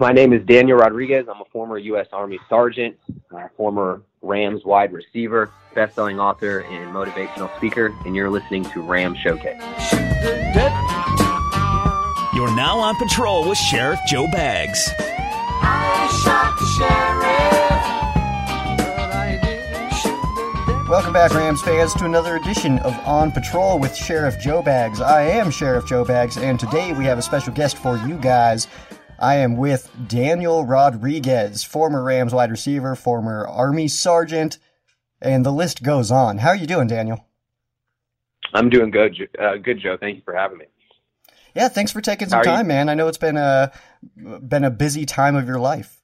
My name is Daniel Rodriguez. I'm a former U.S. Army sergeant, uh, former Rams wide receiver, best-selling author, and motivational speaker, and you're listening to Ram Showcase. You're now on patrol with Sheriff Joe Bags. Welcome back, Rams fans, to another edition of On Patrol with Sheriff Joe Bags. I am Sheriff Joe Bags, and today we have a special guest for you guys. I am with Daniel Rodriguez, former Rams wide receiver, former Army sergeant, and the list goes on. How are you doing, Daniel? I'm doing good. Uh, good, Joe. Thank you for having me. Yeah, thanks for taking some time, you? man. I know it's been a been a busy time of your life.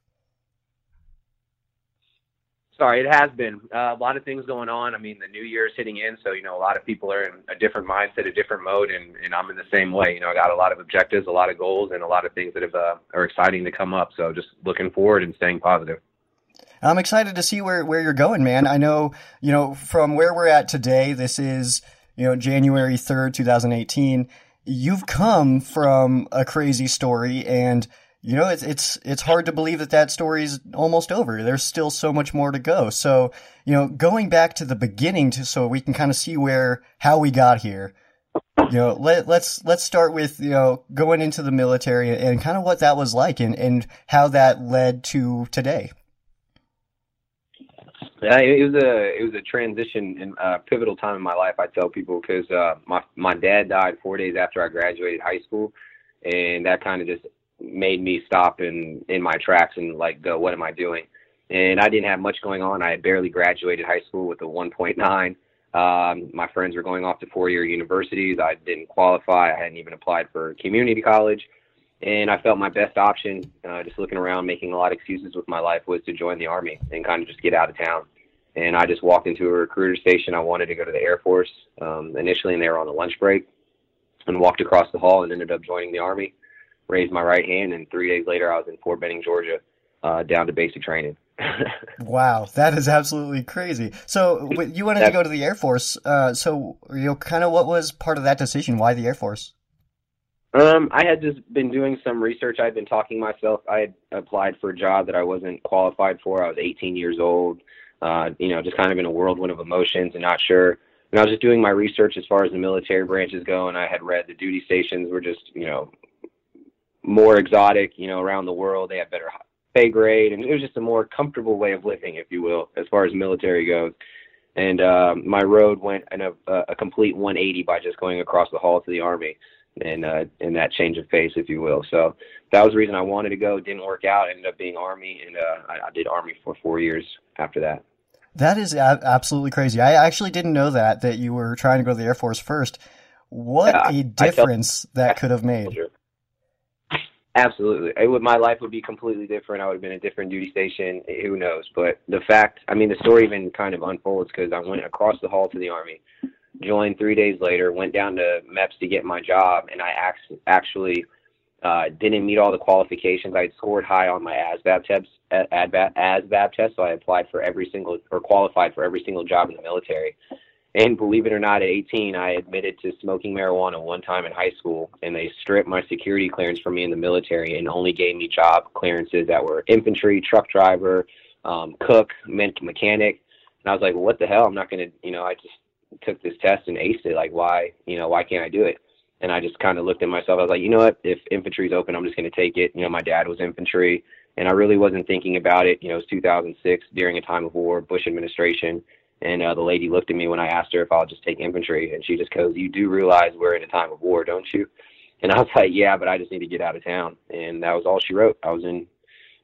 Sorry, it has been uh, a lot of things going on. I mean, the new year is hitting in, so you know a lot of people are in a different mindset, a different mode, and, and I'm in the same way. You know, I got a lot of objectives, a lot of goals, and a lot of things that have, uh, are exciting to come up. So just looking forward and staying positive. I'm excited to see where where you're going, man. I know you know from where we're at today. This is you know January third, 2018. You've come from a crazy story and you know, it's it's it's hard to believe that that story's almost over. There's still so much more to go. So, you know, going back to the beginning to so we can kind of see where how we got here. You know, let let's let's start with you know going into the military and kind of what that was like and and how that led to today. Yeah, it was a it was a transition and a pivotal time in my life. I tell people because uh, my my dad died four days after I graduated high school, and that kind of just made me stop in in my tracks and like go, what am I doing? And I didn't have much going on. I had barely graduated high school with a 1.9. Um, my friends were going off to four-year universities. I didn't qualify. I hadn't even applied for community college, and I felt my best option, uh, just looking around, making a lot of excuses with my life, was to join the army and kind of just get out of town. And I just walked into a recruiter station. I wanted to go to the Air Force um, initially, and they were on a lunch break, and walked across the hall and ended up joining the army raised my right hand, and three days later, I was in Fort Benning, Georgia, uh, down to basic training. wow, that is absolutely crazy. So you wanted to go to the Air Force. Uh, so you know, kind of what was part of that decision? Why the Air Force? Um, I had just been doing some research. I'd been talking myself. I had applied for a job that I wasn't qualified for. I was 18 years old. Uh, you know, just kind of in a whirlwind of emotions and not sure. And I was just doing my research as far as the military branches go, and I had read the duty stations were just, you know, more exotic, you know, around the world. They had better pay grade, and it was just a more comfortable way of living, if you will, as far as military goes. And uh, my road went in a, a complete 180 by just going across the hall to the army, and uh, and that change of pace, if you will. So that was the reason I wanted to go. It didn't work out. Ended up being army, and uh, I, I did army for four years after that. That is a- absolutely crazy. I actually didn't know that that you were trying to go to the Air Force first. What yeah, a difference that could have made. Absolutely. It would, my life would be completely different. I would have been a different duty station. Who knows? But the fact, I mean, the story even kind of unfolds because I went across the hall to the Army, joined three days later, went down to MEPS to get my job, and I actually uh, didn't meet all the qualifications. I had scored high on my ASVAB test, ASVAB test, so I applied for every single, or qualified for every single job in the military. And believe it or not, at 18, I admitted to smoking marijuana one time in high school, and they stripped my security clearance from me in the military and only gave me job clearances that were infantry, truck driver, um, cook, mechanic. And I was like, what the hell? I'm not going to, you know, I just took this test and aced it. Like, why, you know, why can't I do it? And I just kind of looked at myself. I was like, you know what? If infantry's open, I'm just going to take it. You know, my dad was infantry, and I really wasn't thinking about it. You know, it was 2006 during a time of war, Bush administration and uh, the lady looked at me when I asked her if I'll just take infantry, and she just goes, "You do realize we're in a time of war, don't you?" And I was like, "Yeah, but I just need to get out of town." And that was all she wrote. I was in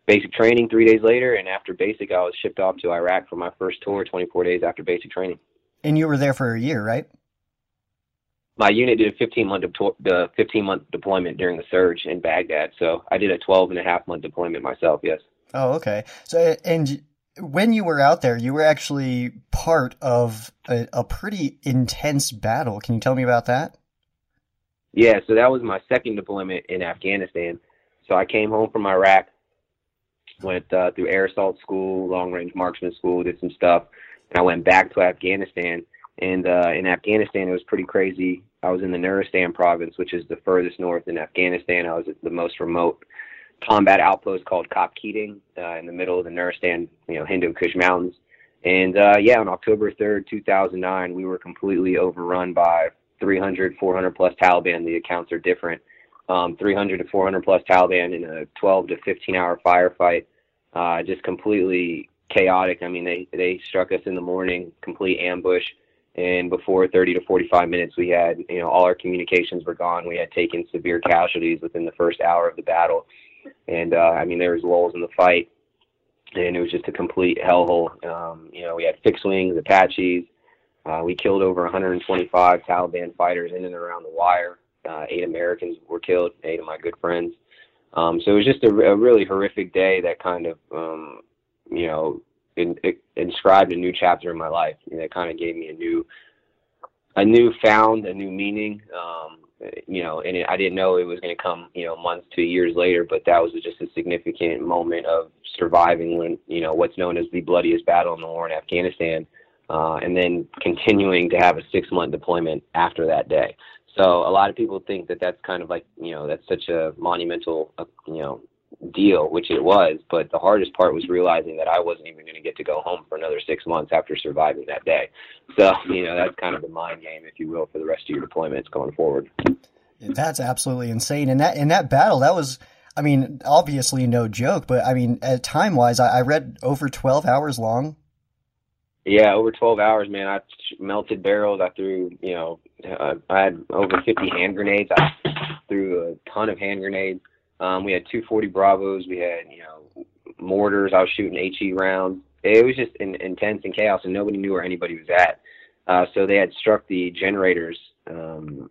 basic training three days later, and after basic, I was shipped off to Iraq for my first tour. 24 days after basic training. And you were there for a year, right? my unit did a 15 month de- 15 month deployment during the surge in Baghdad. So I did a 12 and a half month deployment myself. Yes. Oh, okay. So and when you were out there, you were actually part of a, a pretty intense battle. Can you tell me about that? Yeah. So that was my second deployment in Afghanistan. So I came home from Iraq, went uh, through air assault school, long range marksman school, did some stuff, and I went back to Afghanistan. And uh, in Afghanistan, it was pretty crazy. I was in the Nuristan province, which is the furthest north in Afghanistan. I was at the most remote combat outpost called COP Keating uh, in the middle of the Nuristan, you know, Hindu Kush Mountains. And uh, yeah, on October 3rd, 2009, we were completely overrun by 300, 400 plus Taliban. The accounts are different. Um, 300 to 400 plus Taliban in a 12 to 15 hour firefight. Uh, just completely chaotic. I mean, they they struck us in the morning, complete ambush and before 30 to 45 minutes we had you know all our communications were gone we had taken severe casualties within the first hour of the battle and uh i mean there was lulls in the fight and it was just a complete hellhole um you know we had fixed wings apaches uh we killed over 125 taliban fighters in and around the wire uh eight americans were killed eight of my good friends um so it was just a, a really horrific day that kind of um you know in, it inscribed a new chapter in my life. Know, it kind of gave me a new, a new found, a new meaning. Um, you know, and it, I didn't know it was going to come, you know, months to years later, but that was just a significant moment of surviving when, you know, what's known as the bloodiest battle in the war in Afghanistan, uh, and then continuing to have a six month deployment after that day. So a lot of people think that that's kind of like, you know, that's such a monumental, uh, you know, deal, which it was. But the hardest part was realizing that I wasn't even going to get to go home for another six months after surviving that day. So, you know, that's kind of the mind game, if you will, for the rest of your deployments going forward. That's absolutely insane. And that in that battle, that was. I mean, obviously no joke, but I mean, at time wise, I, I read over 12 hours long. Yeah, over 12 hours, man. I melted barrels. I threw, you know, uh, I had over 50 hand grenades. I threw a ton of hand grenades. Um, we had 240 Bravos. We had, you know, mortars. I was shooting HE rounds. It was just in, intense and chaos, and nobody knew where anybody was at. Uh, so they had struck the generators um,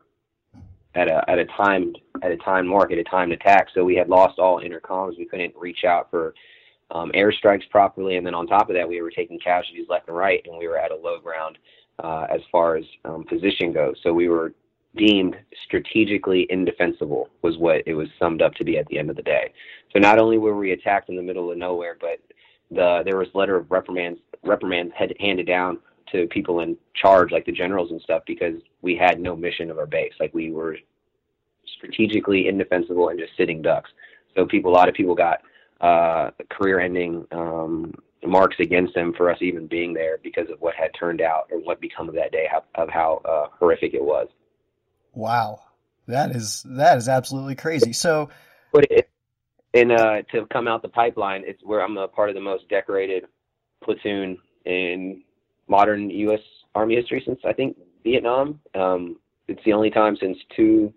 at a at a time at a time mark at a timed attack. So we had lost all intercoms. We couldn't reach out for um, airstrikes properly, and then on top of that, we were taking casualties left and right, and we were at a low ground uh, as far as um, position goes. So we were deemed strategically indefensible was what it was summed up to be at the end of the day. So not only were we attacked in the middle of nowhere, but the there was letter of reprimands reprimands had handed down to people in charge, like the generals and stuff, because we had no mission of our base. Like we were strategically indefensible and just sitting ducks. So people, a lot of people got uh, career-ending um, marks against them for us even being there because of what had turned out or what become of that day, how, of how uh, horrific it was. Wow, that is that is absolutely crazy. So, but it, and uh, to come out the pipeline, it's where I'm a part of the most decorated platoon in modern U.S. Army history since I think Vietnam. Um, it's the only time since two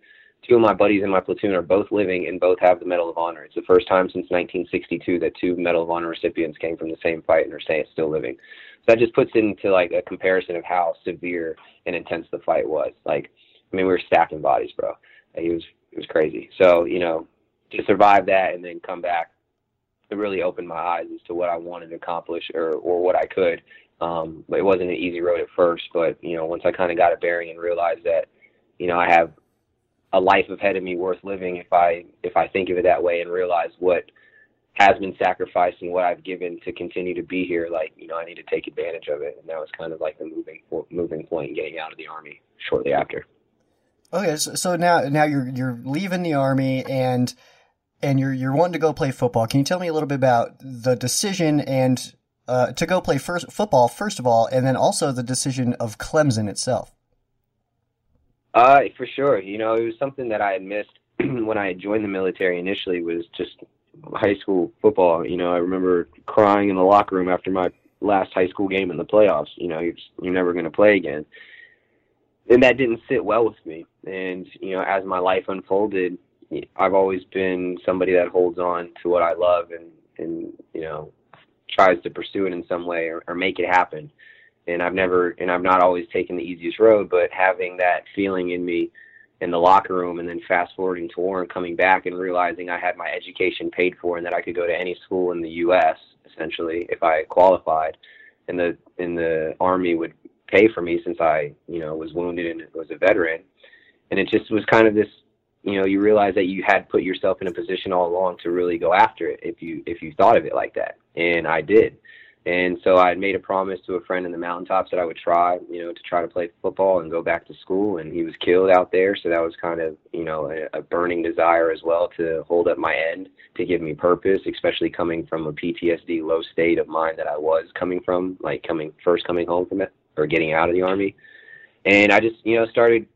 two of my buddies in my platoon are both living and both have the Medal of Honor. It's the first time since 1962 that two Medal of Honor recipients came from the same fight and are still living. So that just puts into like a comparison of how severe and intense the fight was. Like I mean, we were stacking bodies, bro. It was it was crazy. So you know, to survive that and then come back, it really opened my eyes as to what I wanted to accomplish or or what I could. Um, but it wasn't an easy road at first. But you know, once I kind of got a bearing and realized that, you know, I have a life ahead of me worth living if I if I think of it that way and realize what has been sacrificed and what I've given to continue to be here. Like you know, I need to take advantage of it, and that was kind of like the moving moving point getting out of the army shortly after. Okay, so, so now now you're you're leaving the army and and you're you're wanting to go play football. Can you tell me a little bit about the decision and uh, to go play first football first of all, and then also the decision of Clemson itself? Uh, for sure. You know, it was something that I had missed when I joined the military initially. Was just high school football. You know, I remember crying in the locker room after my last high school game in the playoffs. You know, you're, you're never going to play again and that didn't sit well with me. And you know, as my life unfolded, I've always been somebody that holds on to what I love and and you know tries to pursue it in some way or, or make it happen. and I've never and I've not always taken the easiest road, but having that feeling in me in the locker room and then fast forwarding to Warren coming back and realizing I had my education paid for and that I could go to any school in the US essentially if I qualified and the and the army would pay for me since I, you know, was wounded and was a veteran. And it just was kind of this you know, you realize that you had put yourself in a position all along to really go after it if you if you thought of it like that. And I did. And so I had made a promise to a friend in the mountaintops that I would try, you know, to try to play football and go back to school. And he was killed out there, so that was kind of, you know, a, a burning desire as well to hold up my end, to give me purpose, especially coming from a PTSD low state of mind that I was coming from, like coming first coming home from it or getting out of the army. And I just, you know, started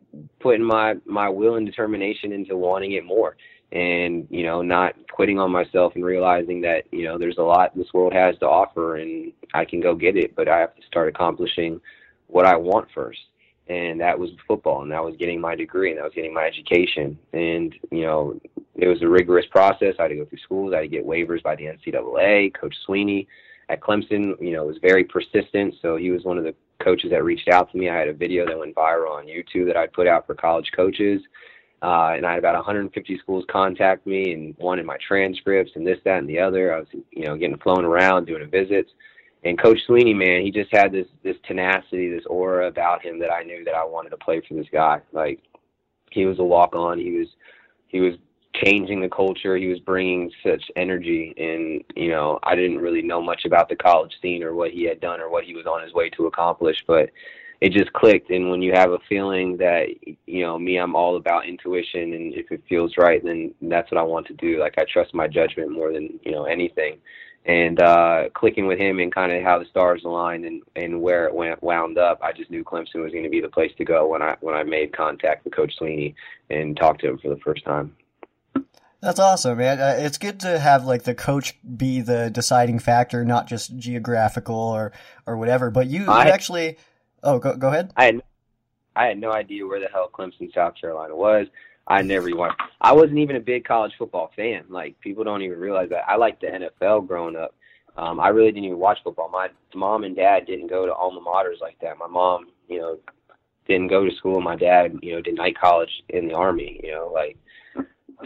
putting my my will and determination into wanting it more and you know not quitting on myself and realizing that you know there's a lot this world has to offer and I can go get it but I have to start accomplishing what I want first. And that was football and that was getting my degree and that was getting my education. And you know it was a rigorous process. I had to go through schools. I had to get waivers by the NCAA coach Swinney at Clemson. You know was very persistent. So he was one of the coaches that reached out to me I had a video that went viral on YouTube that I put out for college coaches uh, and I had about 150 schools contact me and wanted my transcripts and this, that, and the other. I was, you know, getting flown around doing a visits. And Coach Swinney, man, he just had this this tenacity, this aura about him that I knew that I wanted to play for this guy. Like he was a walk on. He was he was changing the culture. He was bringing such energy, and you know, I didn't really know much about the college scene or what he had done or what he was on his way to accomplish, but it just clicked. And when you have a feeling that, you know, me, I'm all about intuition, and if it feels right, then that's what I want to do. Like I trust my judgment more than you know anything. And uh, clicking with him and kind of how the stars aligned and, and where it went wound up, I just knew Clemson was going to be the place to go when I when I made contact with Coach Swinney and talked to him for the first time. That's awesome, man. Uh, it's good to have like the coach be the deciding factor, not just geographical or or whatever. But you, you actually Oh, go go ahead. I had I had no idea where the hell Clemson, South Carolina was. I never even. I wasn't even a big college football fan. Like people don't even realize that. I liked the NFL growing up. Um, I really didn't even watch football. My mom and dad didn't go to alma maters like that. My mom, you know, didn't go to school. My dad, you know, did night college in the army. You know, like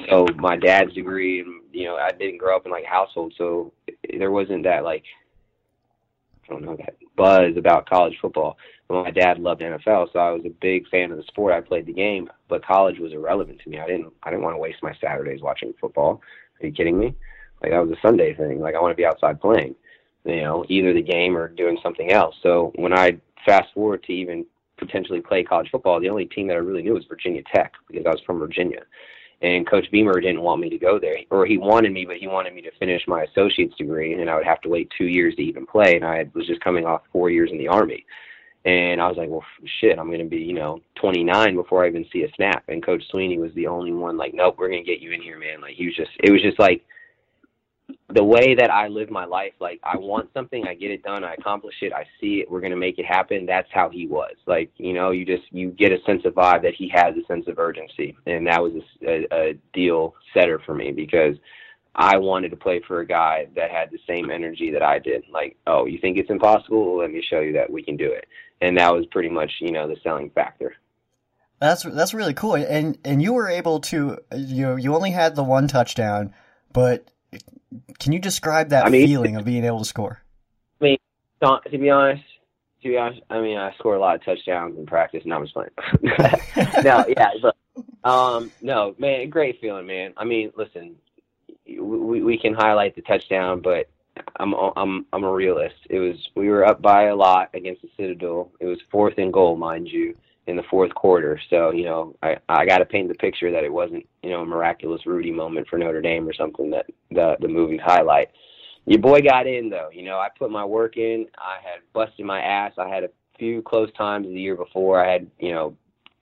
so my dad's degree, and you know, I didn't grow up in like household, so there wasn't that like I don't know that buzz about college football. But my dad loved NFL, so I was a big fan of the sport. I played the game, but college was irrelevant to me. I didn't I didn't want to waste my Saturdays watching football. Are you kidding me? Like that was a Sunday thing. Like I want to be outside playing, you know, either the game or doing something else. So when I fast forward to even potentially play college football, the only team that I really knew was Virginia Tech because I was from Virginia. And Coach Beamer didn't want me to go there, or he wanted me, but he wanted me to finish my associate's degree, and I would have to wait two years to even play. And I was just coming off four years in the army, and I was like, well, shit, I'm going to be, you know, 29 before I even see a snap. And Coach Swinney was the only one like, nope, we're going to get you in here, man. Like he was just, it was just like the way that I live my life. Like I want something, I get it done, I accomplish it, I see it, we're to make it happen. That's how he was. Like, you know, you just, you get a sense of vibe that he has a sense of urgency. And that was a, a, a deal setter for me because I wanted to play for a guy that had the same energy that I did. Like, oh, you think it's impossible? Well, let me show you that we can do it. And that was pretty much, you know, the selling factor. That's that's really cool. And and you were able to you know, you only had the one touchdown, but can you describe that I mean, feeling of being able to score? I mean, to be honest, to be honest, I mean, I score a lot of touchdowns in practice, and I'm just playing. no, yeah, but um, no, man, great feeling, man. I mean, listen, we we can highlight the touchdown, but I'm I'm I'm a realist. It was we were up by a lot against the Citadel. It was fourth and goal, mind you, in the fourth quarter. So you know I I got to paint the picture that it wasn't you know a miraculous Rudy moment for Notre Dame or something that the the movies highlight. Your boy got in though. You know I put my work in. I had busted my ass. I had a few close times the year before. I had you know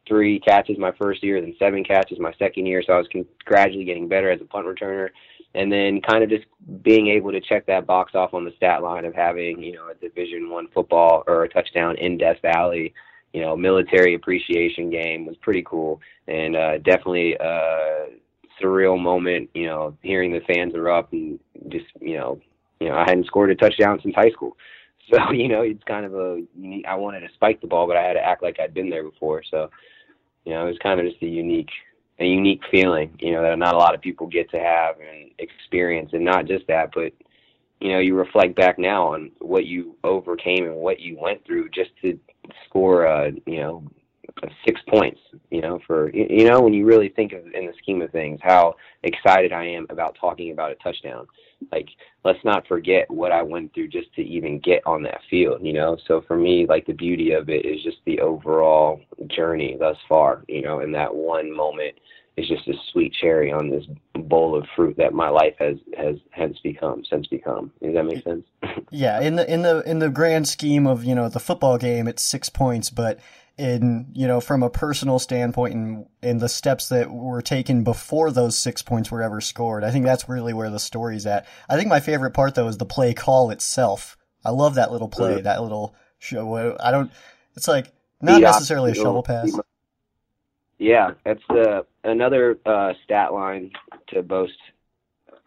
three catches my first year, then seven catches my second year. So I was con- gradually getting better as a punt returner and then kind of just being able to check that box off on the stat line of having you know a division one football or a touchdown in death valley you know military appreciation game was pretty cool and uh definitely a surreal moment you know hearing the fans are up and just you know you know i hadn't scored a touchdown since high school So you know, it's kind of a. I wanted to spike the ball, but I had to act like I'd been there before. So you know, it was kind of just a unique a unique feeling, you know, that not a lot of people get to have and experience. And not just that, but you know, you reflect back now on what you overcame and what you went through just to score, uh, you know, six points. You know, for you know, when you really think of in the scheme of things, how excited I am about talking about a touchdown. Like, let's not forget what I went through just to even get on that field. You know, so for me, like the beauty of it is just the overall journey thus far. You know, in that one moment is just a sweet cherry on this bowl of fruit that my life has has has become since become. Does that make sense? yeah, in the in the in the grand scheme of you know the football game, it's six points, but in you know from a personal standpoint and in the steps that were taken before those six points were ever scored, I think that's really where the story's at. I think my favorite part though is the play call itself. I love that little play, that little show. I don't. It's like not necessarily a shovel pass. Yeah, that's the another uh, stat line to boast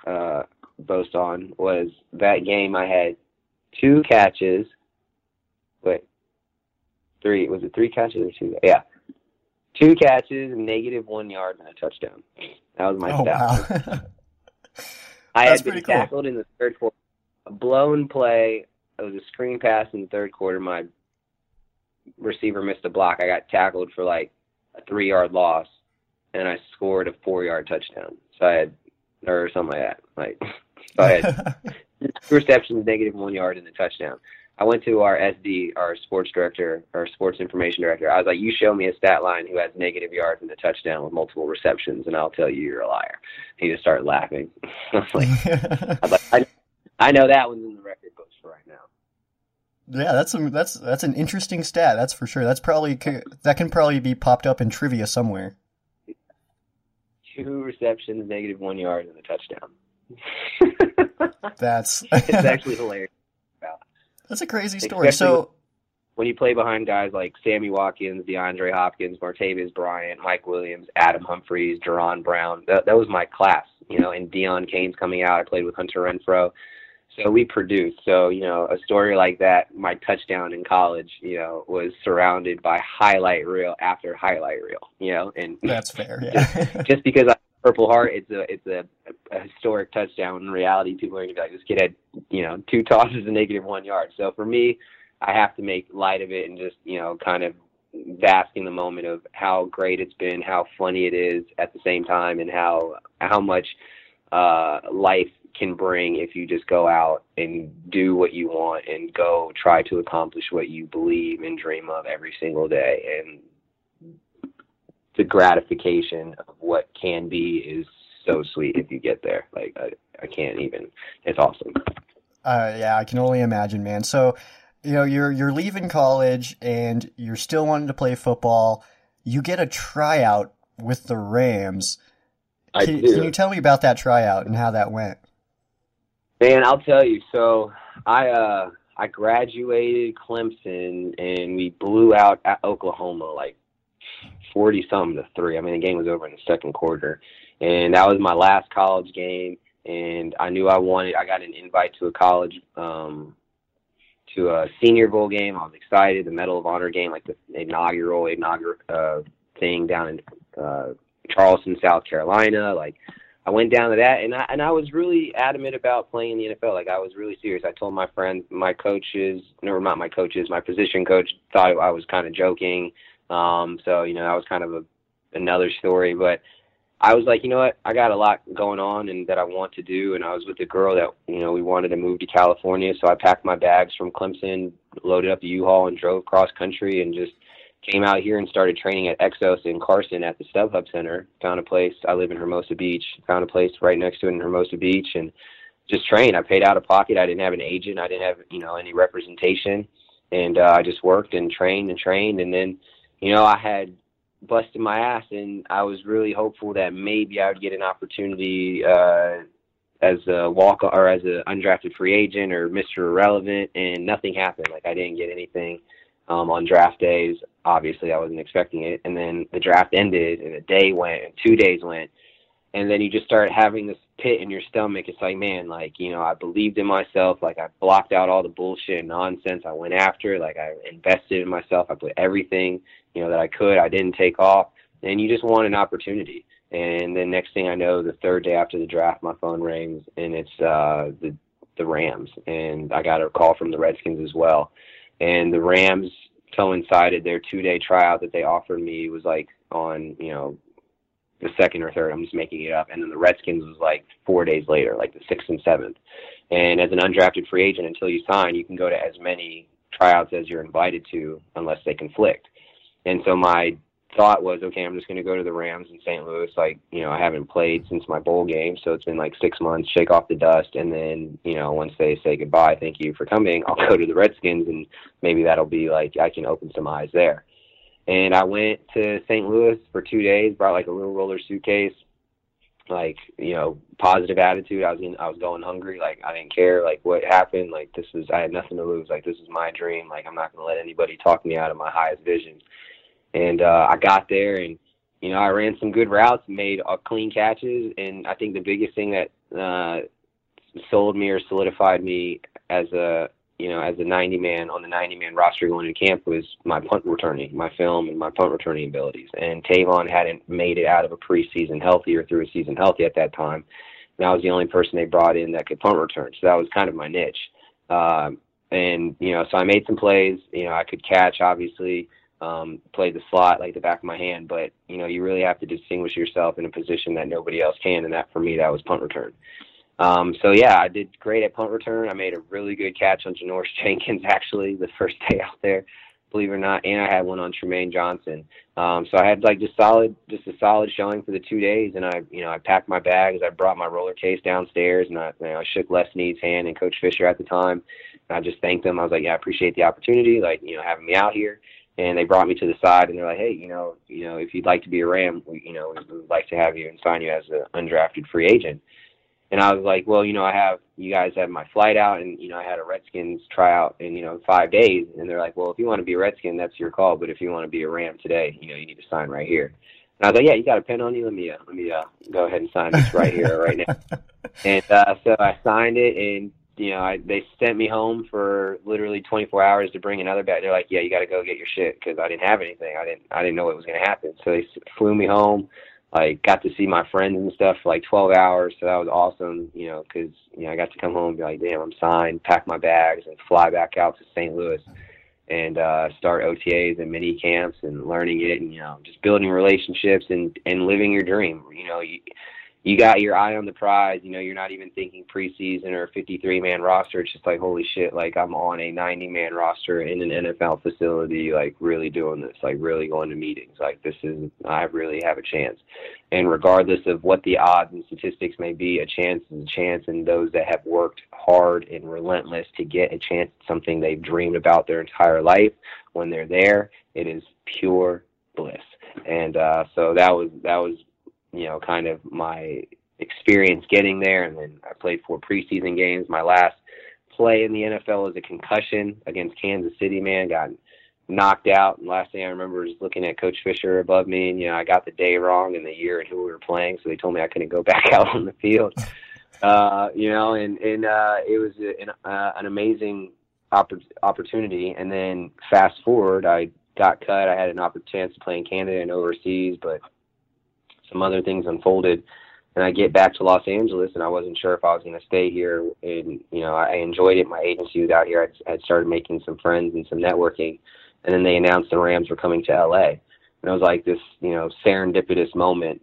uh, boast on was that game. I had two catches. Wait, three was it three catches or two? Yeah, two catches, negative one yard, and a touchdown. That was my oh, stat. Wow. I had been tackled in the third quarter. A blown play. It was a screen pass in the third quarter. My receiver missed a block. I got tackled for like a three yard loss, and I scored a four yard touchdown. So I had, or something like that. Like, so I had two receptions, negative one yard, and a touchdown. I went to our SD, our sports director, our sports information director. I was like, "You show me a stat line who has negative yards and a touchdown with multiple receptions, and I'll tell you you're a liar." He just started laughing. I was like, I, like I, I know that one's in the record books for right now. Yeah, that's a, that's that's an interesting stat. That's for sure. That's probably that can probably be popped up in trivia somewhere. Two receptions, negative one yard, and a touchdown. that's it's actually hilarious. That's a crazy story. Especially so when you play behind guys like Sammy Watkins, DeAndre Hopkins, Martavis Bryant, Mike Williams, Adam Humphries, Jaron Brown, that, that was my class. You know, and Deon Cain's coming out. I played with Hunter Renfrow. So we produced. So, you know, a story like that, my touchdown in college, you know, was surrounded by highlight reel after highlight reel, you know, and that's fair. Yeah. just, just because I Purple Heart, it's a it's a, a historic touchdown. In reality, people are gonna be like, this kid had, you know, two tosses and negative one yard. So for me, I have to make light of it and just, you know, kind of bask in the moment of how great it's been, how funny it is at the same time, and how how much uh, life can bring if you just go out and do what you want and go try to accomplish what you believe and dream of every single day. And the gratification of what can be is so sweet if you get there. Like I, I can't even. It's awesome. Uh, yeah, I can only imagine, man. So, you know, you're you're leaving college and you're still wanting to play football. You get a tryout with the Rams. I can, do. can you tell me about that tryout and how that went? Man, I'll tell you. So I uh I graduated Clemson and we blew out at Oklahoma like forty something to three. I mean the game was over in the second quarter. And that was my last college game and I knew I wanted I got an invite to a college um to a senior bowl game. I was excited, the Medal of Honor game, like the inaugural inaugural uh thing down in uh Charleston, South Carolina, like I went down to that, and I and I was really adamant about playing in the NFL. Like I was really serious. I told my friends, my coaches, no, not my coaches, my position coach thought I was kind of joking. Um, so you know, that was kind of a another story. But I was like, you know what, I got a lot going on and that I want to do, and I was with a girl that you know we wanted to move to California. So I packed my bags from Clemson, loaded up the U-Haul, and drove cross country and just came out here and started training at Exos in Carson at the StubHub Center. Found a place. I live in Hermosa Beach. Found a place right next to it in Hermosa Beach and just trained. I paid out of pocket. I didn't have an agent. I didn't have you know any representation, and uh, I just worked and trained and trained. And then you know I had busted my ass, and I was really hopeful that maybe I would get an opportunity. Uh, as a walk or as an undrafted free agent or Mr. Irrelevant, and nothing happened. Like I didn't get anything um, on draft days. Obviously, I wasn't expecting it. And then the draft ended, and a day went, and two days went, and then you just start having this pit in your stomach. It's like, man, like, you know, I believed in myself. Like, I blocked out all the bullshit and nonsense. I went after. Like, I invested in myself. I put everything, you know, that I could. I didn't take off. And you just want an opportunity. And then next thing I know, the third day after the draft, my phone rings and it's uh, the the Rams. And I got a call from the Redskins as well. And the Rams coincided their two day tryout that they offered me was like on, you know, the second or third. I'm just making it up. And then the Redskins was like four days later, like the sixth and seventh. And as an undrafted free agent, until you sign, you can go to as many tryouts as you're invited to, unless they conflict. And so my thought was, okay, I'm just going to go to the Rams in St. Louis. Like, you know, I haven't played since my bowl game, so it's been like six months, shake off the dust. And then, you know, once they say goodbye, thank you for coming, I'll go to the Redskins and maybe that'll be like, I can open some eyes there. And I went to St. Louis for two days, brought like a little roller suitcase, like, you know, positive attitude. I was in, I was going hungry. Like, I didn't care, like, what happened. Like, this was, I had nothing to lose. Like, this is my dream. Like, I'm not going to let anybody talk me out of my highest vision and uh, I got there and you know I ran some good routes, made uh, clean catches, and I think the biggest thing that uh, sold me or solidified me as a you know as a 90 man on the 90 man roster going to camp was my punt returning, my film, and my punt returning abilities. And Tavon hadn't made it out of a preseason healthy or through a season healthy at that time. And I was the only person they brought in that could punt return, so that was kind of my niche. Um, and you know, so I made some plays. You know, I could catch obviously um, played the slot like the back of my hand. But you know, you really have to distinguish yourself in a position that nobody else can, and that for me, that was punt return. Um, so yeah, I did great at punt return. I made a really good catch on Janoris Jenkins actually the first day out there, believe it or not, and I had one on Trumaine Johnson. Um, so I had like just solid, just a solid showing for the two days, and I, you know, I packed my bags. I brought my roller case downstairs, and I, you know, I shook Les Snead's hand and Coach Fisher at the time. And I just thanked them. I was like, yeah, I appreciate the opportunity, like you know, having me out here and they brought me to the side and they're like, hey, you know, you know, if you'd like to be a Ram, we, you know, we would like to have you and sign you as an undrafted free agent. And I was like, well, you know, I have you guys have my flight out, and you know, I had a Redskins tryout in you know five days, and they're like, well, if you want to be a Redskin, that's your call, but if you want to be a Ram today, you know, you need to sign right here. And I was like, yeah, you got a pen on you? Let me uh, let me uh, go ahead and sign this right here, right now. and uh, so I signed it, and you know, I, they sent me home for literally 24 hours to bring another bag. They're like, yeah, you got to go get your shit because I didn't have anything. I didn't, I didn't know what was going to happen. So they flew me home. I got to see my friends and stuff for like 12 hours. So that was awesome, you know, because, you know, I got to come home and be like, damn, I'm signed, pack my bags and fly back out to St. Louis and uh, start OTAs and mini camps and learning it and, you know, just building relationships and, and living your dream. You know, you, you got your eye on the prize. You know, you're not even thinking preseason or 53 man roster. It's just like, holy shit, like I'm on a 90 man roster in an NFL facility, like really doing this, like really going to meetings. Like this is, I really have a chance. And regardless of what the odds and statistics may be, a chance is a chance. And those that have worked hard and relentless to get a chance at something they've dreamed about their entire life, when they're there, it is pure bliss. And uh, so that was that was you know, kind of my experience getting there. And then I played four preseason games. My last play in the NFL was a concussion against Kansas City, man. Got knocked out. And last thing I remember is looking at Coach Fisher above me. And, you know, I got the day wrong and the year and who we were playing. So they told me I couldn't go back out on the field. Uh, you know, and, and, uh, it was an, uh, an amazing opp- opportunity. And then fast forward, I got cut. I had an opportunity to play in Canada and overseas, but some other things unfolded and I get back to Los Angeles and I wasn't sure if I was going to stay here and you know I enjoyed it. My agency was out here I had started making some friends and some networking and then they announced the Rams were coming to LA and it was like this you know serendipitous moment.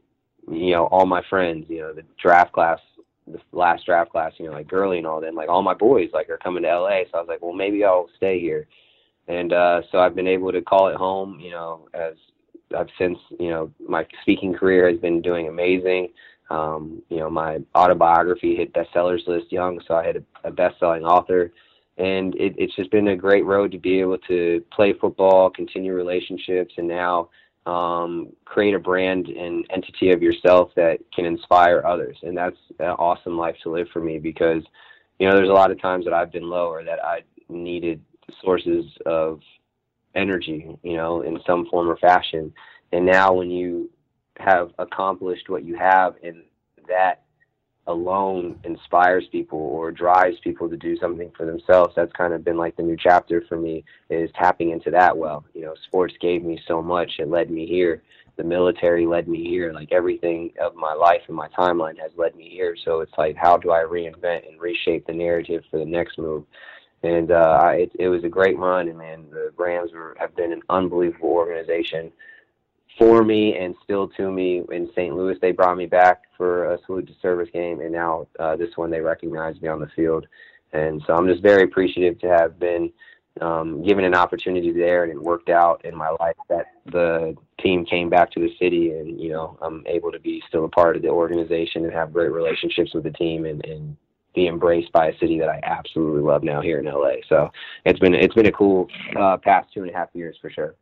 You know all my friends you know the draft class the last draft class you know like Gurley and all them like all my boys like are coming to LA so I was like well maybe I'll stay here. And uh so I've been able to call it home you know as I've since you know my speaking career has been doing amazing. Um, you know, my autobiography hit bestsellers list young, so I had a, a best-selling author, and it, it's just been a great road to be able to play football, continue relationships, and now um, create a brand and entity of yourself that can inspire others. And that's an awesome life to live for me because, you know, there's a lot of times that I've been low or that I needed sources of energy, you know, in some form or fashion. And now when you have accomplished what you have and that alone inspires people or drives people to do something for themselves. That's kind of been like the new chapter for me is tapping into that well. You know, sports gave me so much. It led me here. The military led me here. Like everything of my life and my timeline has led me here. So it's like, how do I reinvent and reshape the narrative for the next move? And uh, it, it was a great run, and man, the Rams were, have been an unbelievable organization for me and still to me in St. Louis. They brought me back for a salute to service game, and now uh, this one they recognized me on the field. And so I'm just very appreciative to have been um, given an opportunity there, and it worked out in my life that the team came back to the city, and you know I'm able to be still a part of the organization and have great relationships with the team, and, and be embraced by a city that I absolutely love now here in LA. So it's been it's been a cool uh, past two and a half years for sure.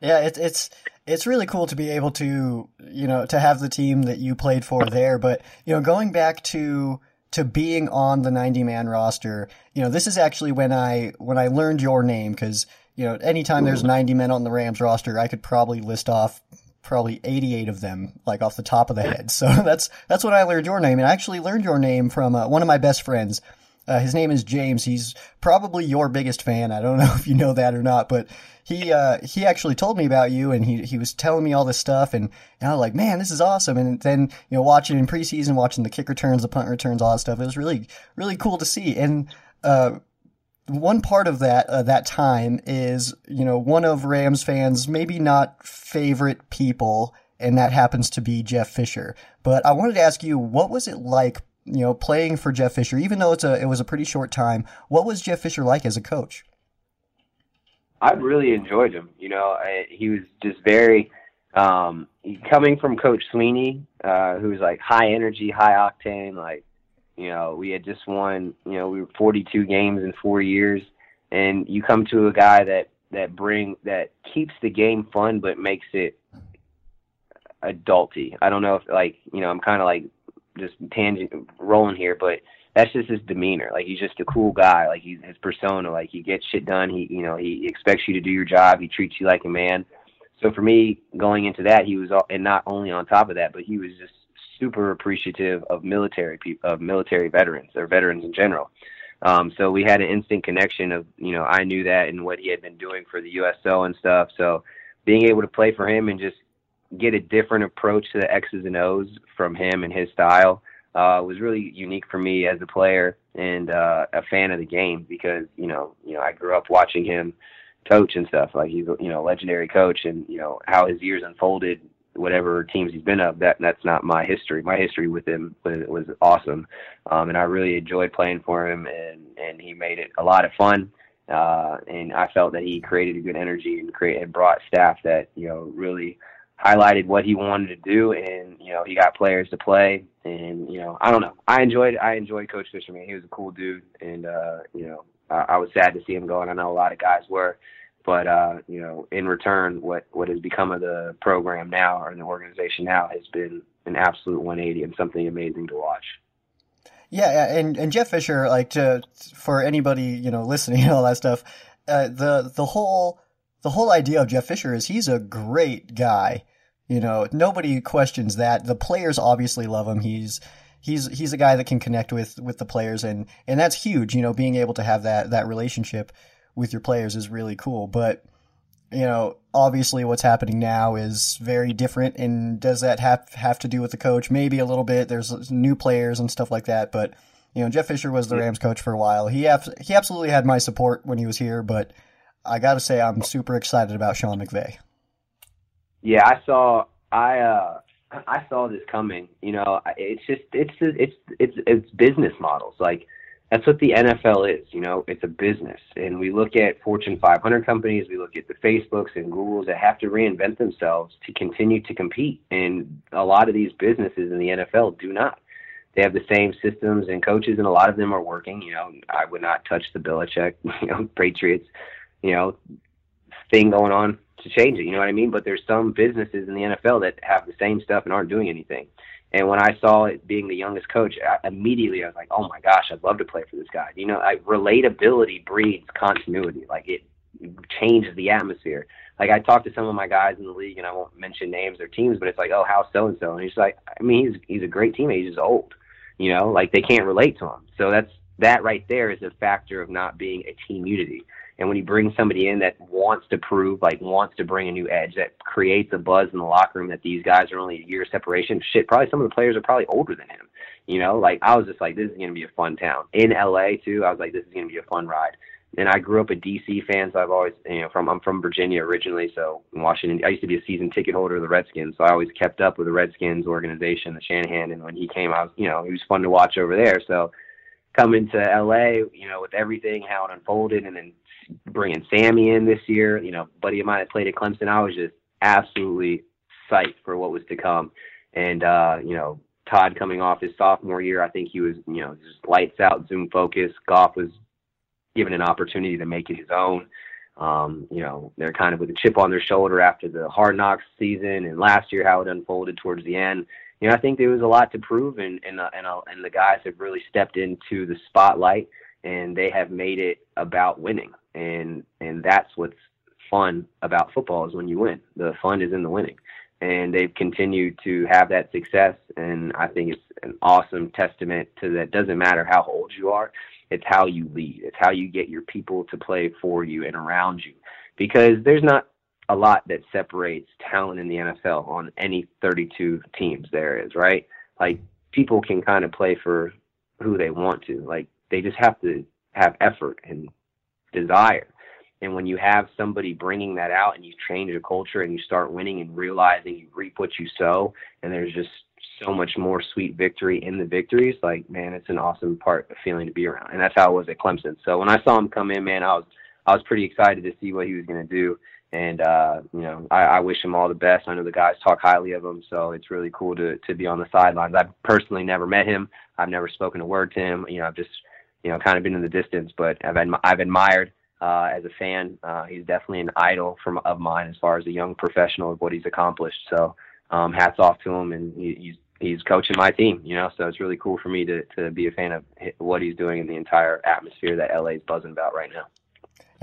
Yeah, it's it's it's really cool to be able to you know to have the team that you played for there. But you know, going back to to being on the 90 man roster, you know, this is actually when I when I learned your name because you know anytime there's 90 men on the Rams roster, I could probably list off probably 88 of them like off the top of the head. So that's that's when I learned your name, and I actually learned your name from uh, one of my best friends. Uh, his name is James. He's probably your biggest fan. I don't know if you know that or not, but he uh, he actually told me about you, and he he was telling me all this stuff, and, and I was like, man, this is awesome. And then you know, watching in preseason, watching the kick returns, the punt returns, all that stuff, it was really really cool to see. And uh, one part of that uh, that time is you know one of Rams fans maybe not favorite people, and that happens to be Jeff Fisher. But I wanted to ask you, what was it like? You know, playing for Jeff Fisher, even though it's a it was a pretty short time. What was Jeff Fisher like as a coach? I really enjoyed him. You know, I, he was just very um, coming from Coach Swinney, uh, who's like high energy, high octane. Like, you know, we had just won. You know, we were 42 games in four years, and you come to a guy that that bring that keeps the game fun, but makes it adulty. I don't know if like you know, I'm kind of like just tangent rolling here, but that's just his demeanor. Like he's just a cool guy. Like he's his persona. Like he gets shit done. He you know he expects you to do your job. He treats you like a man. So for me, going into that, he was all, and not only on top of that, but he was just super appreciative of military people, of military veterans or veterans in general. Um, so we had an instant connection of you know I knew that and what he had been doing for the USO and stuff. So being able to play for him and just get a different approach to the X's and O's from him and his style uh, was really unique for me as a player and uh, a fan of the game because you know you know I grew up watching him coach and stuff like he's you know legendary coach and you know how his years unfolded whatever teams he's been of that that's not my history my history with him was, was awesome um, and I really enjoyed playing for him and and he made it a lot of fun uh, and I felt that he created a good energy and create and brought staff that you know really highlighted what he wanted to do, and you know he got players to play, and you know I don't know. I enjoyed I enjoyed Coach Fisherman. He was a cool dude, and uh, you know I, I was sad to see him go, and I know a lot of guys were. But uh, you know, in return, what what has become of the program now or the organization now has been an absolute 180 and something amazing to watch. Yeah, and and Jeff Fisher, like to for anybody you know listening and all that stuff, uh, the the whole the whole idea of Jeff Fisher is he's a great guy. You know, nobody questions that. The players obviously love him. He's he's he's a guy that can connect with with the players and and that's huge, you know, being able to have that that relationship with your players is really cool. But you know, obviously what's happening now is very different and does that have have to do with the coach? Maybe a little bit. There's new players and stuff like that, but you know, Jeff Fisher was the Rams coach for a while. He he absolutely had my support when he was here, but I got to say I'm super excited about Sean McVay. Yeah, I saw I uh I saw this coming. You know, it's just it's it's it's it's business models. Like that's what the NFL is. You know, it's a business, and we look at Fortune 500 companies. We look at the Facebooks and Googles that have to reinvent themselves to continue to compete. And a lot of these businesses in the NFL do not. They have the same systems and coaches, and a lot of them are working. You know, I would not touch the Belichick, you know, Patriots you know, thing going on to change it. You know what I mean? But there's some businesses in the NFL that have the same stuff and aren't doing anything. And when I saw it being the youngest coach, I, immediately I was like, oh my gosh, I'd love to play for this guy. You know, like relatability breeds continuity. Like it changes the atmosphere. Like I talked to some of my guys in the league, and I won't mention names or teams, but it's like, oh, how's so and so? And he's like, I mean, he's he's a great teammate. He's just old. You know, like they can't relate to him. So that's that right there is a factor of not being a team unity. And when you bring somebody in that wants to prove, like wants to bring a new edge, that creates a buzz in the locker room that these guys are only a year separation. Shit, probably some of the players are probably older than him. You know, like I was just like, this is gonna be a fun town. In LA too, I was like, this is gonna be a fun ride. And I grew up a DC fan, so I've always, you know, from I'm from Virginia originally, so in Washington, I used to be a season ticket holder of the Redskins, so I always kept up with the Redskins organization, the Shanahan, and when he came, I was, you know, he was fun to watch over there. So coming to LA, you know, with everything how it unfolded, and then bringing Sammy in this year, you know, buddy of mine that played at Clemson, I was just absolutely psyched for what was to come. And uh, you know, Todd coming off his sophomore year, I think he was, you know, just lights out, zoom focus. Goff was given an opportunity to make it his own. Um, you know, they're kind of with a chip on their shoulder after the hard knocks season and last year how it unfolded towards the end you know, I think there was a lot to prove, and and uh, and, uh, and the guys have really stepped into the spotlight, and they have made it about winning, and and that's what's fun about football is when you win. The fun is in the winning, and they've continued to have that success, and I think it's an awesome testament to that. Doesn't matter how old you are, it's how you lead, it's how you get your people to play for you and around you, because there's not a lot that separates talent in the NFL on any 32 teams there is, right? Like people can kind of play for who they want to. Like they just have to have effort and desire. And when you have somebody bringing that out and you change a culture and you start winning and realizing you reap what you sow, and there's just so much more sweet victory in the victories, like man, it's an awesome part of feeling to be around. And that's how it was at Clemson. So when I saw him come in, man, I was I was pretty excited to see what he was going to do and uh, you know, I, I wish him all the best. I know the guys talk highly of him, so it's really cool to to be on the sidelines. I've personally never met him. I've never spoken a word to him. You know, I've just you know kind of been in the distance, but I've I've admired uh, as a fan. Uh, he's definitely an idol from of mine as far as a young professional of what he's accomplished. So um, hats off to him, and he, he's he's coaching my team. You know, so it's really cool for me to to be a fan of what he's doing in the entire atmosphere that LA is buzzing about right now.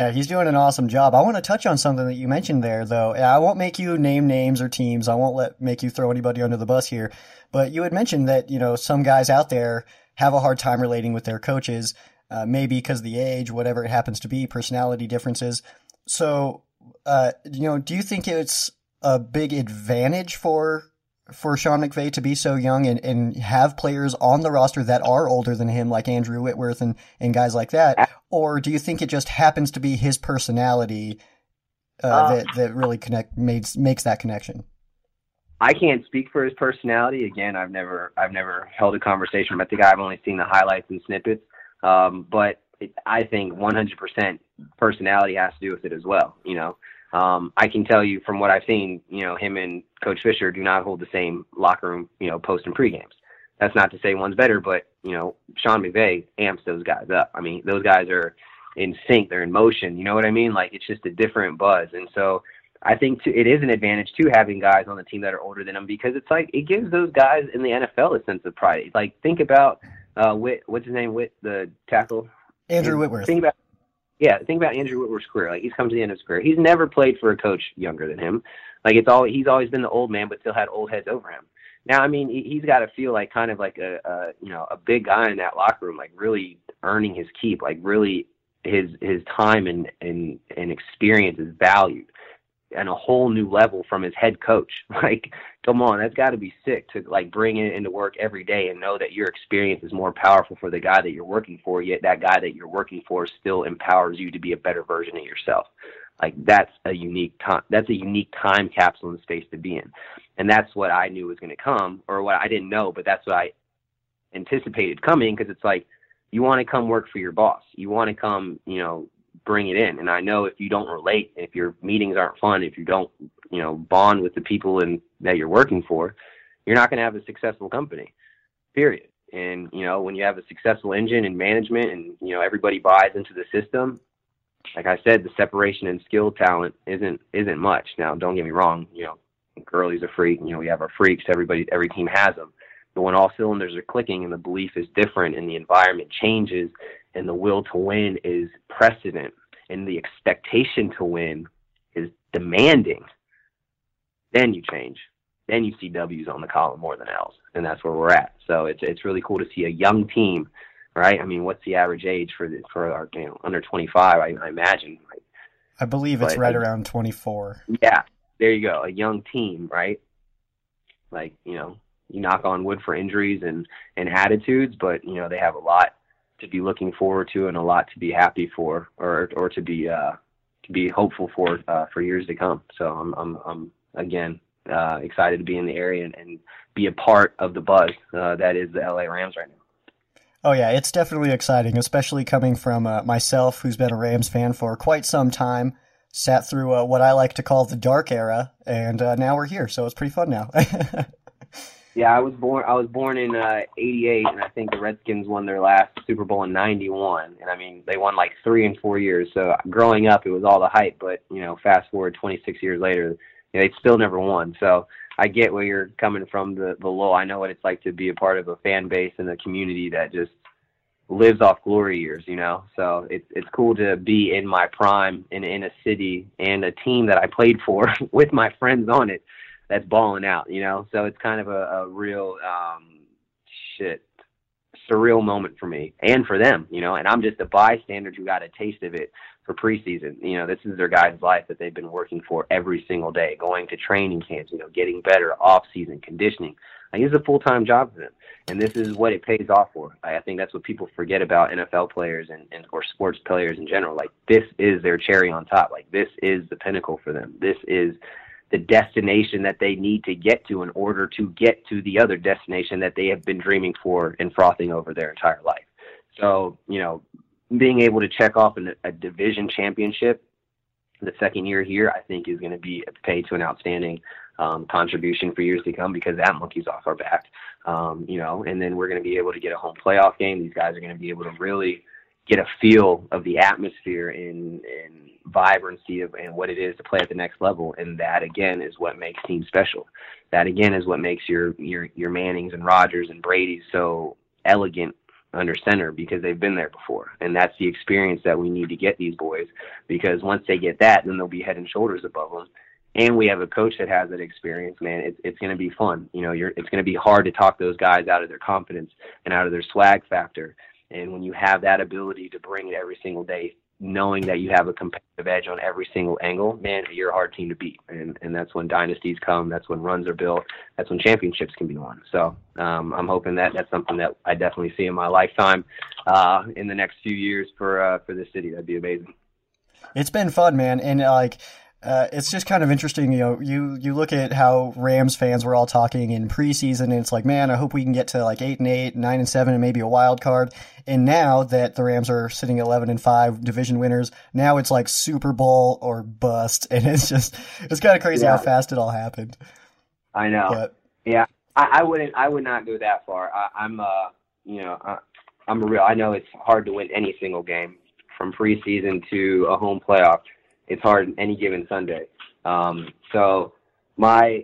Yeah, he's doing an awesome job. I want to touch on something that you mentioned there, though. I won't make you name names or teams. I won't let make you throw anybody under the bus here. But you had mentioned that you know some guys out there have a hard time relating with their coaches, uh, maybe because of the age, whatever it happens to be, personality differences. So, uh, you know, do you think it's a big advantage for for Sean McVay to be so young and, and have players on the roster that are older than him, like Andrew Whitworth and, and guys like that? Or do you think it just happens to be his personality uh, uh, that, that really connect makes, makes that connection? I can't speak for his personality. Again, I've never I've never held a conversation with the guy. I've only seen the highlights and snippets. Um, but it, I think 100% personality has to do with it as well. You know, um, I can tell you from what I've seen, you know, him and Coach Fisher do not hold the same locker room, you know, post and pre games. That's not to say one's better, but you know, Sean McVay amps those guys up. I mean, those guys are in sync, they're in motion. You know what I mean? Like it's just a different buzz, and so I think to, it is an advantage to having guys on the team that are older than them because it's like it gives those guys in the NFL a sense of pride. Like think about uh, Whit, what's his name, Whit, the tackle, Andrew Whitworth. Think about yeah, think about Andrew Whitworth's career. Like he's come to the end of his career. He's never played for a coach younger than him. Like it's all he's always been the old man, but still had old heads over him. Now, I mean, he's got to feel like kind of like a, a you know a big guy in that locker room, like really earning his keep, like really his his time and and and experience is valued and a whole new level from his head coach. Like, come on, that's got to be sick to like bring it into work every day and know that your experience is more powerful for the guy that you're working for. Yet that guy that you're working for still empowers you to be a better version of yourself. Like that's a unique time. That's a unique time capsule in space to be in, and that's what I knew was going to come, or what I didn't know, but that's what I anticipated coming because it's like you want to come work for your boss. You want to come, you know, bring it in. And I know if you don't relate, if your meetings aren't fun, if you don't, you know, bond with the people and that you're working for, you're not going to have a successful company. Period. And you know, when you have a successful engine and management, and you know everybody buys into the system, like I said, the separation and skill talent isn't isn't much. Now, don't get me wrong. You know, Gurley's a freak. You know, we have our freaks. Everybody, every team has them. But when all cylinders are clicking and the belief is different and the environment changes and the will to win is precedent and the expectation to win is demanding, then you change. Then you see W's on the column more than L's. and that's where we're at. So it's it's really cool to see a young team, right? I mean, what's the average age for the, for our you know under 25? I, I imagine. Right? I believe it's but, right around 24. Yeah, there you go, a young team, right? Like you know, you knock on wood for injuries and and attitudes, but you know they have a lot to be looking forward to and a lot to be happy for, or or to be uh, to be hopeful for uh, for years to come. So I'm I'm I'm again uh, excited to be in the area and, and be a part of the buzz uh, that is the LA Rams right now. Oh yeah, it's definitely exciting, especially coming from uh, myself, who's been a Rams fan for quite some time. Sat through uh, what I like to call the dark era, and now we're here, so it's pretty fun now. yeah, I was born. I was born in '88, uh, and I think the Redskins won their last Super Bowl in '91. And I mean, they won like three and four years. So growing up, it was all the hype. But you know, fast forward 26 years later, they still never won. So I get where you're coming from the the low. I know what it's like to be a part of a fan base and a community that just lives off glory years, you know. So it's it's cool to be in my prime in in a city and a team that I played for with my friends on it that's balling out, you know. So it's kind of a, a real um shit surreal moment for me and for them, you know. And I'm just a bystander who got a taste of it for preseason. You know, this is their guy's life that they've been working for every single day, going to training camps, you know, getting better, off season conditioning. Like it's a full time job for them, and this is what it pays off for. I, think that's what people forget about NFL players and, and or sports players in general. Like this is their cherry on top. Like this is the pinnacle for them. This is the destination that they need to get to in order to get to the other destination that they have been dreaming for and frothing over their entire life. So, you know, being able to check off a division championship the second year here, I think is going to be paid to an outstanding um, contribution for years to come because that monkey's off our back. Um, you know, and then we're going to be able to get a home playoff game. These guys are going to be able to really get a feel of the atmosphere and, and vibrancy of and what it is to play at the next level. And that again is what makes teams special. That again is what makes your your your Mannings and Rodgers and Brady's so elegant under center because they've been there before. And that's the experience that we need to get these boys because once they get that, then they'll be head and shoulders above them. And we have a coach that has that experience, man. It's it's going to be fun. You know, you're it's going to be hard to talk those guys out of their confidence and out of their swag factor. And when you have that ability to bring it every single day, knowing that you have a competitive edge on every single angle, man, you're a hard team to beat. And and that's when dynasties come. That's when runs are built. That's when championships can be won. So um, I'm hoping that that's something that I definitely see in my lifetime uh, in the next few years for uh, for this city. That'd be amazing. It's been fun, man, and like uh, it's just kind of interesting, you know. You you look at how Rams fans were all talking in preseason, and it's like, man, I hope we can get to like eight and eight, nine and seven, and maybe a wild card. And now that the Rams are sitting eleven and five, division winners, now it's like Super Bowl or bust, and it's just it's kind of crazy yeah. how fast it all happened. I know. But, yeah, I, I, wouldn't. I would not go that far. I, am uh, you know, I, I'm a real. I know it's hard to win any single game from preseason to a home playoff it's hard any given Sunday. Um, so my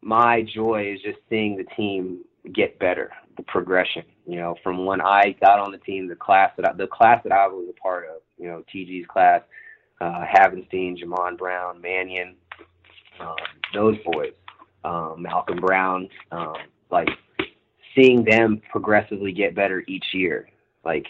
my joy is just seeing the team get better, the progression. You know, from when I got on the team, the class that I, the class that I was a part of. You know, TG's class, uh, Havenstein, Jamon Brown, Mannion, um, those boys, um, Malcolm Brown, um, like seeing them progressively get better each year, like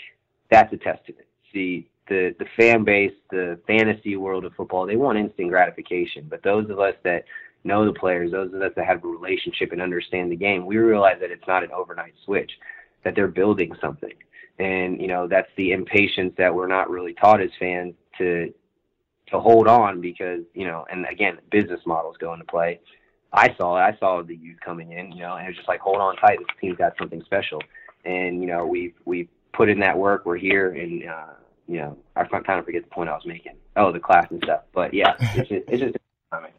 that's a testament. See, the the fan base, the fantasy world of football, they want instant gratification. But those of us that know the players, those of us that have a relationship and understand the game, we realize that it's not an overnight switch, that they're building something. And you know that's the impatience that we're not really taught as fans to to hold on because you know, and again, business models go into play. I saw it. I saw the youth coming in, you know, and it was just like, hold on tight. This team's got something special. And you know, we've we've put in that work. We're here, and uh, you know, I kind of forget the point I was making. Oh, the class and stuff. But yeah, it's just, it's just,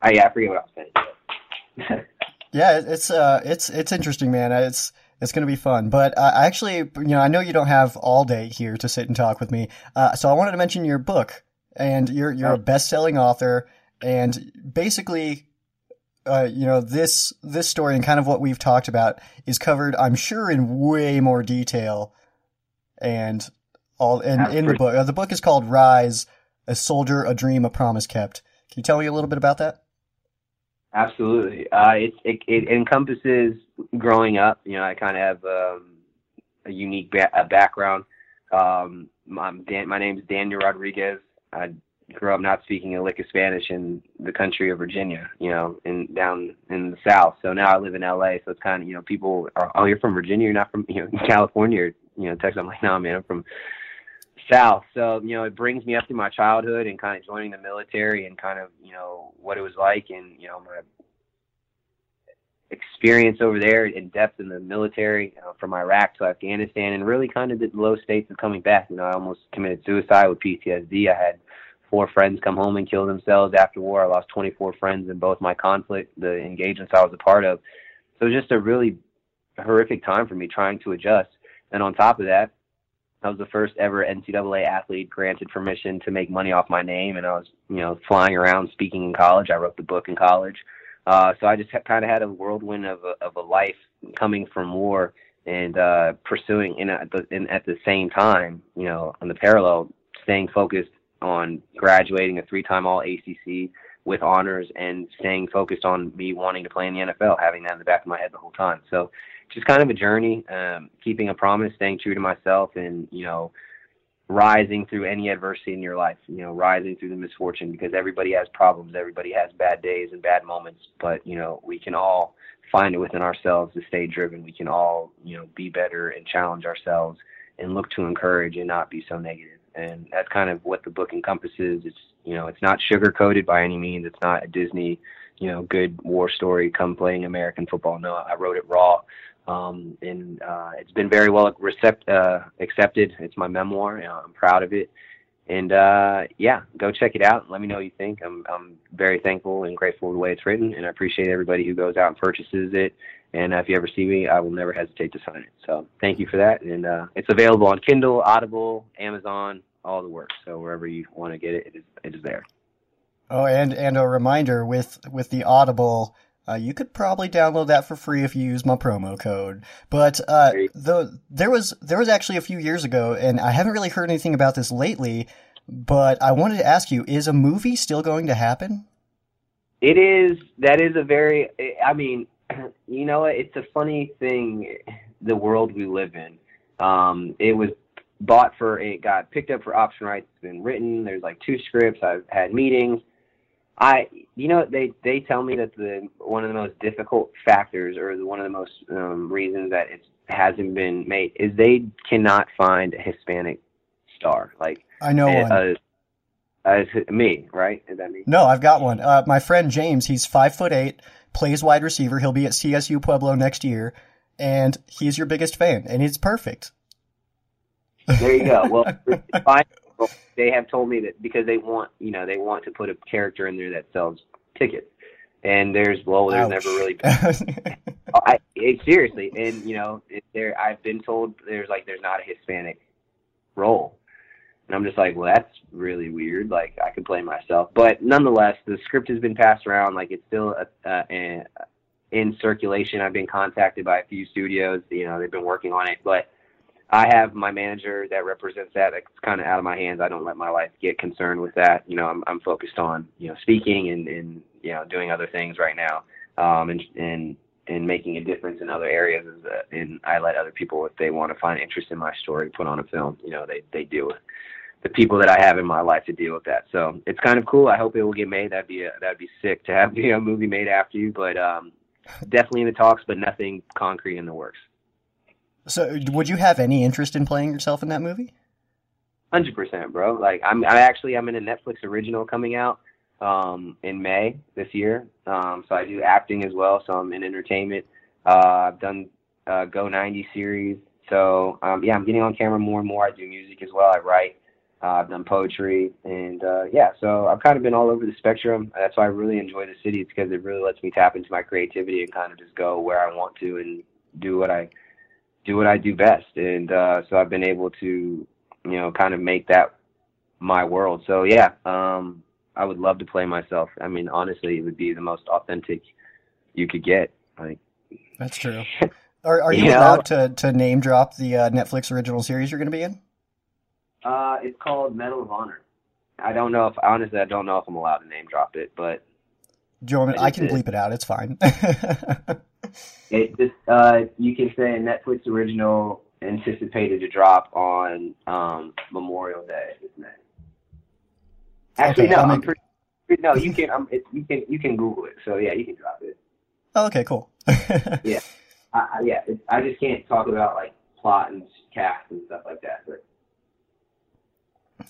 I, yeah, I forget what I was saying. yeah, it's uh, it's it's interesting, man. It's it's going to be fun. But uh, I actually, you know, I know you don't have all day here to sit and talk with me. Uh, so I wanted to mention your book, and you're you're oh. a best-selling author, and basically. Uh, you know this this story and kind of what we've talked about is covered, I'm sure, in way more detail, and all in, in the book. Uh, the book is called Rise: A Soldier, a Dream, a Promise Kept. Can you tell me a little bit about that? Absolutely. Uh, it, it, it encompasses growing up. You know, I kind of have um, a unique ba- a background. Um, I'm Dan, my name is Daniel Rodriguez. I grew up not speaking a lick of Spanish in the country of Virginia, you know, in down in the South. So now I live in LA. So it's kind of, you know, people are, oh, you're from Virginia, you're not from, you know, California, or, you know, Texas. I'm like, no, man, I'm from South. So, you know, it brings me up to my childhood and kind of joining the military and kind of, you know, what it was like and, you know, my experience over there in depth in the military from Iraq to Afghanistan and really kind of the low states of coming back. You know, I almost committed suicide with PTSD. I had four friends come home and kill themselves after war. I lost 24 friends in both my conflict, the engagements I was a part of. So it was just a really horrific time for me trying to adjust. And on top of that, I was the first ever NCAA athlete granted permission to make money off my name, and I was, you know, flying around speaking in college. I wrote the book in college, uh, so I just kind of had a whirlwind of a, of a life coming from war and uh, pursuing, the, in at the same time, you know, on the parallel, staying focused on graduating a three-time All ACC with honors and staying focused on me wanting to play in the NFL, having that in the back of my head the whole time. So just kind of a journey, um, keeping a promise, staying true to myself, and you know, rising through any adversity in your life. You know, rising through the misfortune because everybody has problems, everybody has bad days and bad moments, but you know, we can all find it within ourselves to stay driven. We can all you know be better and challenge ourselves and look to encourage and not be so negative. And that's kind of what the book encompasses. It's you know, it's not sugar coated by any means. It's not a Disney, you know, good war story. Come playing American football. No, I wrote it raw um, and uh, it's been very well recept- uh, accepted. It's my memoir. I'm proud of it, and uh, yeah, go check it out. Let me know what you think. I'm I'm very thankful and grateful for the way it's written, and I appreciate everybody who goes out and purchases it. And if you ever see me, I will never hesitate to sign it. So thank you for that. And uh, it's available on Kindle, Audible, Amazon, all the works. So wherever you want to get it, it is it is there. Oh, and and a reminder with with the Audible uh, you could probably download that for free if you use my promo code. But uh, the, there was there was actually a few years ago, and I haven't really heard anything about this lately. But I wanted to ask you: Is a movie still going to happen? It is. That is a very. I mean, you know, it's a funny thing. The world we live in. Um, it was bought for. It got picked up for option rights. It's been written. There's like two scripts. I've had meetings I, you know, they they tell me that the one of the most difficult factors, or the, one of the most um, reasons that it hasn't been made, is they cannot find a Hispanic star. Like I know a, one. As me, right? Is that me? No, I've got one. Uh, my friend James, he's five foot eight, plays wide receiver. He'll be at CSU Pueblo next year, and he's your biggest fan, and it's perfect. There you go. Well, they have told me that because they want, you know, they want to put a character in there that sells tickets. And there's well, there's Ouch. never really been. I it, seriously, and you know, it, there I've been told there's like there's not a Hispanic role, and I'm just like, well, that's really weird. Like I could play myself, but nonetheless, the script has been passed around. Like it's still a, a, a, in circulation. I've been contacted by a few studios. You know, they've been working on it, but I have my manager that represents that. It's kind of out of my hands. I don't let my life get concerned with that. You know, I'm I'm focused on you know speaking and and you know doing other things right now, um, and and and making a difference in other areas. And I let other people, if they want to find interest in my story, put on a film. You know, they they deal with the people that I have in my life to deal with that. So it's kind of cool. I hope it will get made. That'd be a, that'd be sick to have you know, a movie made after you. But um, definitely in the talks, but nothing concrete in the works. So, would you have any interest in playing yourself in that movie? Hundred percent, bro. Like, I'm I actually I'm in a Netflix original coming out um, in May this year. Um, so I do acting as well. So I'm in entertainment. Uh, I've done uh, Go 90 series. So um, yeah, I'm getting on camera more and more. I do music as well. I write. Uh, I've done poetry, and uh, yeah, so I've kind of been all over the spectrum. That's why I really enjoy the city. It's because it really lets me tap into my creativity and kind of just go where I want to and do what I do what I do best. And uh, so I've been able to, you know, kind of make that my world. So yeah, um, I would love to play myself. I mean, honestly, it would be the most authentic you could get. Like that's true. Are, are you, you allowed know? to, to name drop the uh, Netflix original series you're going to be in? Uh, it's called Medal of Honor. I don't know if honestly, I don't know if I'm allowed to name drop it, but Do you want me, I I can did. bleep it out. It's fine. It just uh, you can say Netflix original anticipated to drop on um, Memorial Day. Actually, Okay, no. I'm pretty, no, you can. Um, it, you can. You can Google it. So yeah, you can drop it. oh, okay, cool. I, I, yeah, it, I just can't talk about like plot and cast and stuff like that. But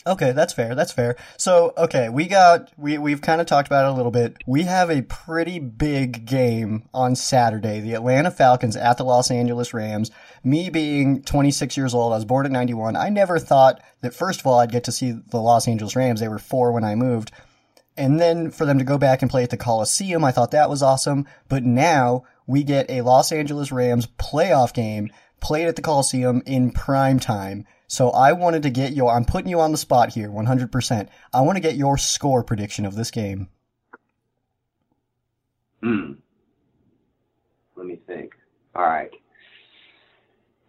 Okay, that's fair. That's fair. So, okay, we got we we've kind of talked about it a little bit. We have a pretty big game on Saturday. The Atlanta Falcons at the Los Angeles Rams. Me being 26 years old, I was born in 91. I never thought that first of all I'd get to see the Los Angeles Rams. They were 4 when I moved. And then for them to go back and play at the Coliseum, I thought that was awesome. But now we get a Los Angeles Rams playoff game played at the Coliseum in prime time. So I wanted to get your, I'm putting you on the spot here, 100%. I want to get your score prediction of this game. hmm, let me think. All right,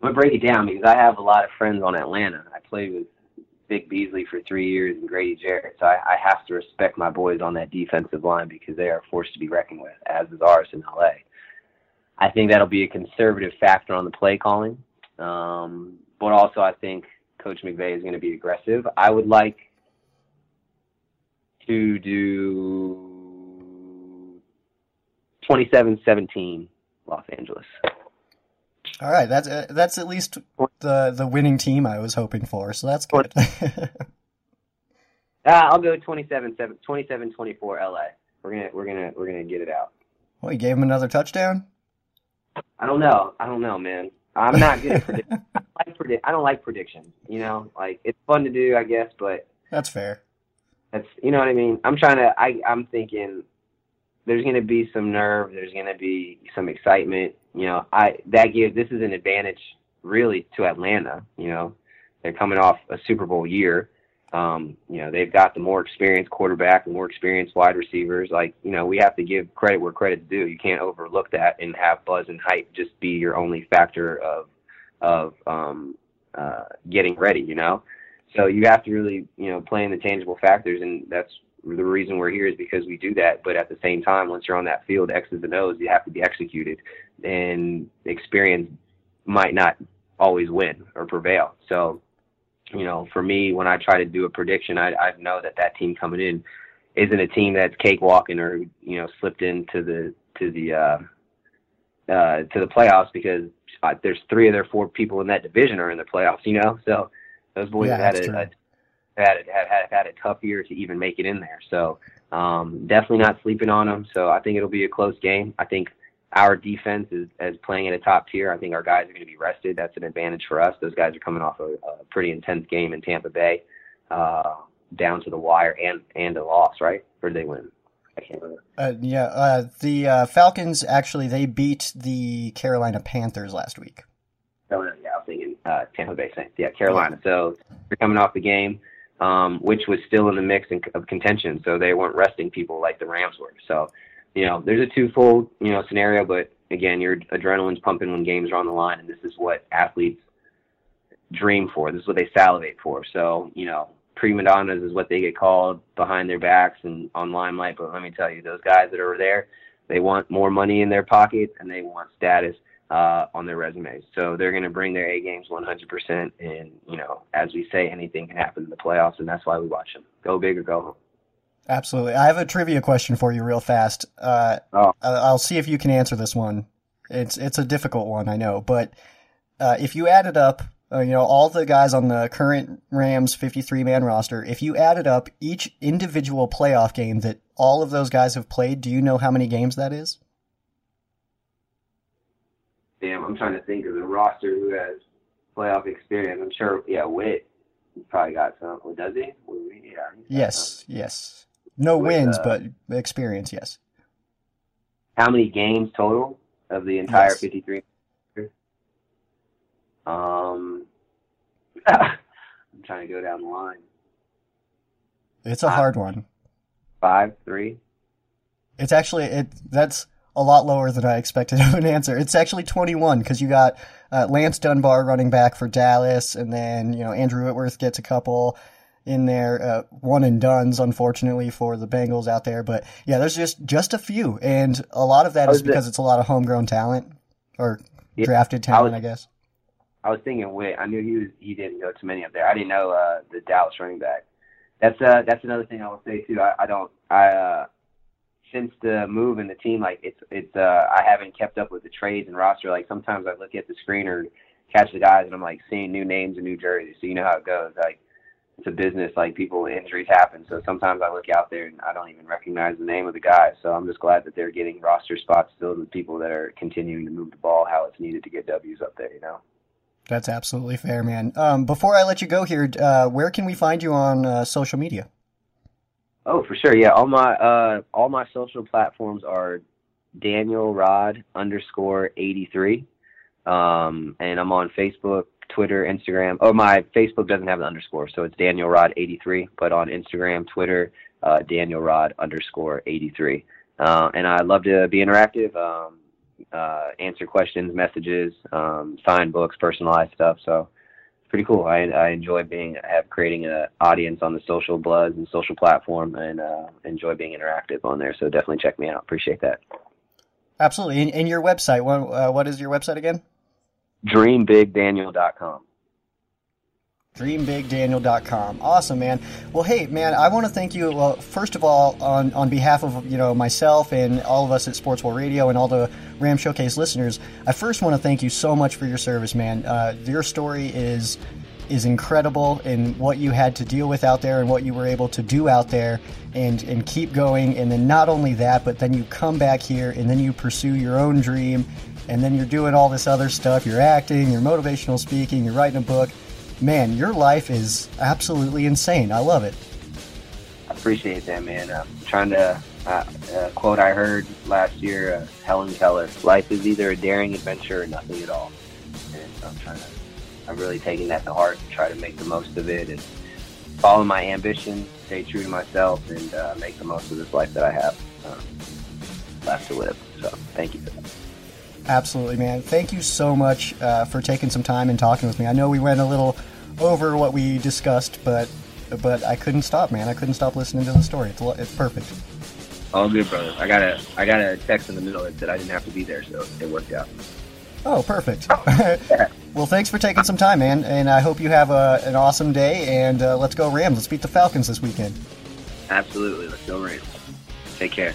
I'm gonna break it down because I have a lot of friends on Atlanta. I played with Vic Beasley for three years and Grady Jarrett, so I, I have to respect my boys on that defensive line because they are forced to be reckoned with, as is ours in LA. I think that'll be a conservative factor on the play calling, um, but also I think Coach McVay is going to be aggressive. I would like to do 27-17 Los Angeles. All right, that's uh, that's at least the the winning team I was hoping for. So that's good. Uh, I'll go 27 27 24 LA. We're going to we're going to we're going to get it out. well, you gave him another touchdown. I don't know. I don't know, man. I'm not good at predict. I, like predict- I don't like predictions. You know, like it's fun to do, I guess, but That's fair. that's you know what I mean. I'm trying to. I I'm thinking there's going to be some nerve. There's going to be some excitement. You know, I that gives this is an advantage really to Atlanta. You know, they're coming off a Super Bowl year. Um, you know, they've got the more experienced quarterback, the more experienced wide receivers. Like, you know, we have to give credit where credit's due. You can't overlook that and have buzz and hype just be your only factor of of um, uh, getting ready. You know, so you have to really, you know, play in the tangible factors, and that's the reason we're here is because we do that. But at the same time, once you're on that field, X's and O's, you have to be executed, and experience might not always win or prevail. So, you know, for me, when I try to do a prediction, I, I know that that team coming in isn't a team that's cakewalking or you know slipped into the to the uh, uh, to the playoffs because uh, there's three of their four people in that division are in the playoffs. You know, so those boys Yeah, have had a, a had, had had had a tough year to even make it in there. So um, definitely not sleeping on them. So I think it'll be a close game. I think our defense is, is playing at a top tier. I think our guys are going to be rested. That's an advantage for us. Those guys are coming off a, a pretty intense game in Tampa Bay, uh, down to the wire and and a loss, right? Or did they win? I can't remember. Uh, yeah, uh, the uh, Falcons actually they beat the Carolina Panthers last week. Carolina, yeah, I was thinking uh, Tampa Bay Saints. Yeah, Carolina. So they're coming off the game, um, which was still in the mix in, of contention. So they weren't resting people like the Rams were. So, you know, there's a twofold, you know, scenario. But again, your adrenaline's pumping when games are on the line, and this is what athletes dream for. This is what they salivate for. So, you know, prima donnas is what they get called behind their backs and on limelight. But let me tell you, those guys that are there, they want more money in their pockets and they want status uh, on their resumes. So they're going to bring their A games 100%. And, you know, as we say, anything can happen in the playoffs, and that's why we watch them. Go big or go home. Absolutely. I have a trivia question for you, real fast. Uh, Oh. I'll see if you can answer this one. It's it's a difficult one, I know, but uh, if you added up, uh, you know, all the guys on the current Rams 53 man roster, if you added up each individual playoff game that all of those guys have played, do you know how many games that is? Damn, I'm trying to think of the roster who has playoff experience. I'm sure, yeah, Whit probably got some. Well, does he? Well, Yeah. some. Yes, yes. No With, wins, uh, but experience, yes. How many games total of the entire Yes. 53? Um, I'm trying to go down the line. It's a Uh, hard one. Five, three. It's actually it. That's a lot lower than I expected of an answer. It's actually 21 because you got uh, Lance Dunbar running back for Dallas, and then you know Andrew Whitworth gets a couple. In there, uh, one and duns, unfortunately for the Bengals out there. But yeah, there's just just a few, and a lot of that is because it's a lot of homegrown talent or yeah, drafted talent, I, was, I, guess. I was thinking Whit. I knew he was he didn't go to many up there. I didn't know uh, the Dallas running back. That's uh that's another thing I will say too. I, I don't I uh since the move in the team, like it's it's uh I haven't kept up with the trades and roster. Like sometimes I look at the screen or catch the guys and I'm like seeing new names and new jerseys. So you know how it goes. Like it's a business. Like people injuries happen. So sometimes I look out there and I don't even recognize the name of the guy. So I'm just glad that they're getting roster spots filled with people that are continuing to move the ball how it's needed to get W's up there. You know. That's absolutely fair, man. Um, before I let you go here, uh, where can we find you on uh, social media? Oh, for sure. Yeah, all my uh, all my social platforms are Daniel Rod underscore eighty three, um, and I'm on Facebook, Twitter, Instagram. Oh, my Facebook doesn't have an underscore, so it's Daniel Rod eighty three. But on Instagram, Twitter, uh, Daniel Rod underscore eighty three. Uh, and I love to be interactive, um, uh, answer questions, messages, um, sign books, personalized stuff. So it's pretty cool. I I enjoy being have creating an audience on the social buzz and social platform, and uh, enjoy being interactive on there. So definitely check me out. Appreciate that. Absolutely. And, and your website, what uh, what is your website again? DreamBigDaniel.com dreambigdaniel.com awesome man. Well hey man i want to thank you well first of all on on behalf of you know myself and all of us at sportswell radio and all the ram showcase listeners i first want to thank you so much for your service man. Uh, your story is is incredible in what you had to deal with out there and what you were able to do out there and and keep going. And then not only that but then you come back here and then you pursue your own dream and then you're doing all this other stuff you're acting you're motivational speaking you're writing a book man, your life is absolutely insane. I love it. I appreciate that, man. I'm trying to uh, a quote I heard last year, uh, Helen Keller: "Life is either a daring adventure or nothing at all." And I'm trying to, I'm really taking that to heart and try to make the most of it and follow my ambition, stay true to myself, and uh, make the most of this life that I have um, left to live. So thank you for that. Absolutely, man. Thank you so much uh, for taking some time and talking with me. I know we went a little over what we discussed, but but I couldn't stop, man. I couldn't stop listening to the story. It's it's perfect. All good, brother. I got a I got a text in the middle that said I didn't have to be there, so it worked out. Oh, perfect. well, thanks for taking some time, man, and I hope you have a, an awesome day. And uh, let's go Rams. Let's beat the Falcons this weekend. Absolutely. Let's go Rams. Take care.